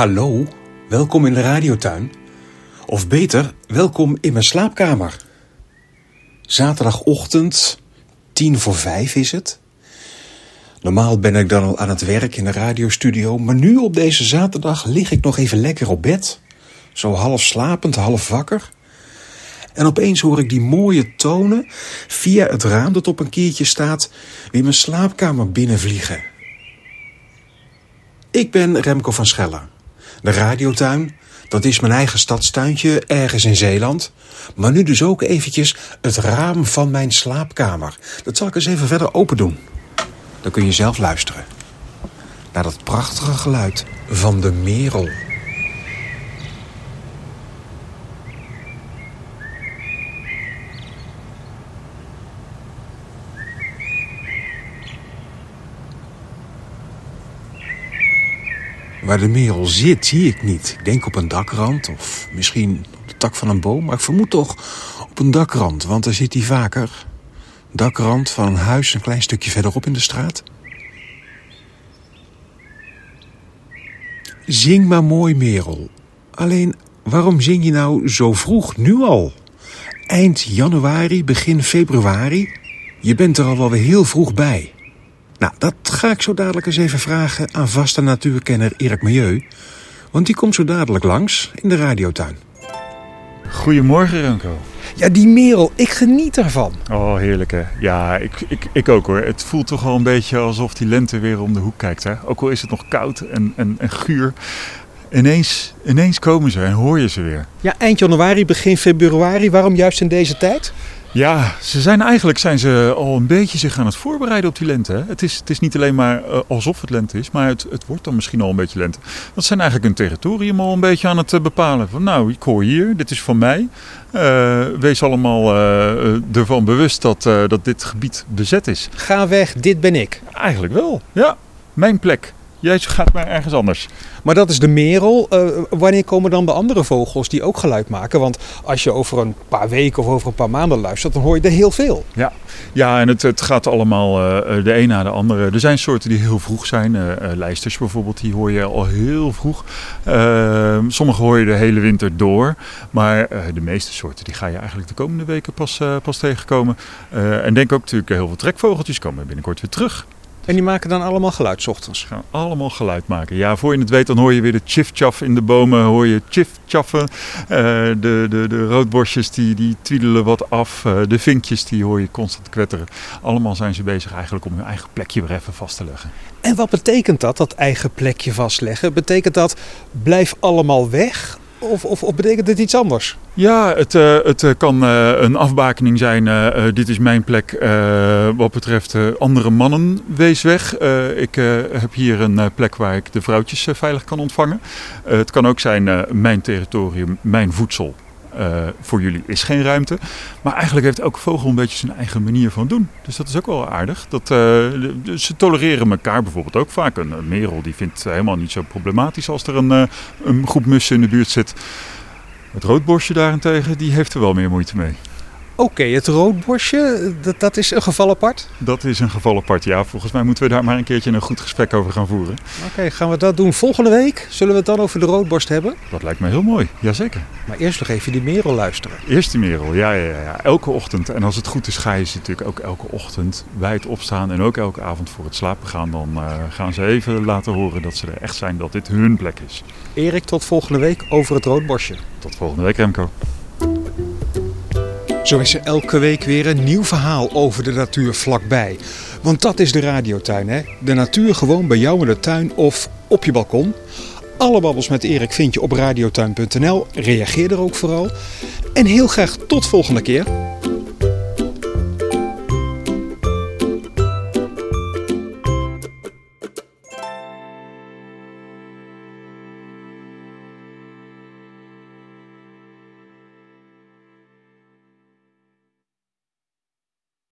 Hallo, welkom in de radiotuin. Of beter, welkom in mijn slaapkamer. Zaterdagochtend, tien voor vijf is het. Normaal ben ik dan al aan het werk in de radiostudio, maar nu op deze zaterdag lig ik nog even lekker op bed. Zo half slapend, half wakker. En opeens hoor ik die mooie tonen via het raam dat op een keertje staat weer mijn slaapkamer binnenvliegen. Ik ben Remco van Schellen. De radiotuin, dat is mijn eigen stadstuintje ergens in Zeeland. Maar nu dus ook eventjes het raam van mijn slaapkamer. Dat zal ik eens even verder open doen. Dan kun je zelf luisteren. Naar dat prachtige geluid van de merel. Waar de merel zit, zie ik niet. Ik denk op een dakrand of misschien op de tak van een boom. Maar ik vermoed toch op een dakrand, want daar zit hij vaker. Dakrand van een huis een klein stukje verderop in de straat. Zing maar mooi, merel. Alleen, waarom zing je nou zo vroeg, nu al? Eind januari, begin februari? Je bent er al wel weer heel vroeg bij. Nou, dat ga ik zo dadelijk eens even vragen aan vaste natuurkenner Erik Milieu. Want die komt zo dadelijk langs in de radiotuin. Goedemorgen Remco. Ja, die merel, ik geniet ervan. Oh, heerlijk hè. Ja, ik, ik, ik ook hoor. Het voelt toch wel een beetje alsof die lente weer om de hoek kijkt. Hè? Ook al is het nog koud en, en, en guur. Ineens, ineens komen ze en hoor je ze weer. Ja, eind januari, begin februari. Waarom juist in deze tijd? Ja, ze zijn eigenlijk zijn ze al een beetje zich aan het voorbereiden op die lente. Hè? Het, is, het is niet alleen maar uh, alsof het lente is, maar het, het wordt dan misschien al een beetje lente. Dat zijn eigenlijk hun territorium al een beetje aan het uh, bepalen. Van nou, ik hoor hier, dit is van mij. Uh, wees allemaal ervan bewust dat, dat dit gebied bezet is. Ga weg, dit ben ik. Eigenlijk wel, ja. Mijn plek. Jij gaat maar ergens anders. Maar dat is de merel. Uh, wanneer komen dan de andere vogels die ook geluid maken? Want als je over een paar weken of over een paar maanden luistert, dan hoor je er heel veel. Ja, ja en het, het gaat allemaal uh, de een na de andere. Er zijn soorten die heel vroeg zijn. Uh, lijsters bijvoorbeeld, die hoor je al heel vroeg. Ehm, sommige hoor je de hele winter door. Maar de meeste soorten die ga je eigenlijk de komende weken pas, pas tegenkomen. en denk ook natuurlijk heel veel trekvogeltjes komen binnenkort weer terug. En die maken dan allemaal geluid s ochtends? Gaan allemaal geluid maken. Ja, voor je het weet dan hoor je weer de chif-chaf in de bomen. Hoor je chif-chaffen. Uh, de, de, de roodborstjes die, die twiedelen wat af. Uh, de vinkjes die hoor je constant kwetteren. Allemaal zijn ze bezig eigenlijk om hun eigen plekje weer even vast te leggen. En wat betekent dat, dat eigen plekje vastleggen? Betekent dat blijf allemaal weg? Of, of, of, betekent dit iets anders? Ja, het, uh, het uh, kan uh, een afbakening zijn. dit is mijn plek wat betreft andere mannen. Wees weg. ik heb hier een plek waar ik de vrouwtjes veilig kan ontvangen. het kan ook zijn mijn territorium, mijn voedsel. Uh, voor jullie is geen ruimte. Maar eigenlijk heeft elke vogel een beetje zijn eigen manier van doen. Dus dat is ook wel aardig. Dat, uh, ze tolereren elkaar bijvoorbeeld ook vaak. Een, merel die vindt helemaal niet zo problematisch als er een, uh, een groep mussen in de buurt zit. Het roodborstje daarentegen, die heeft er wel meer moeite mee. Oké, okay, het roodborstje, dat, dat is een geval apart? Dat is een geval apart, ja. Volgens mij moeten we daar maar een keertje een goed gesprek over gaan voeren. Oké, okay, gaan we dat doen volgende week? Zullen we het dan over de roodborst hebben? Dat lijkt me heel mooi, jazeker. Maar eerst nog even die merel luisteren. Eerst die merel, ja, ja, ja. Elke ochtend. En als het goed is, ga je ze natuurlijk ook elke ochtend bij het opstaan en ook elke avond voor het slapen gaan. Dan uh, gaan ze even laten horen dat ze er echt zijn, dat dit hun plek is. Erik, tot volgende week over het roodborstje. Tot volgende week, Remco. Zo is er elke week weer een nieuw verhaal over de natuur vlakbij. Want dat is de radiotuin, hè? De natuur gewoon bij jou in de tuin of op je balkon. Alle babbels met Erik vind je op radiotuin.nl. Reageer er ook vooral. En heel graag tot volgende keer.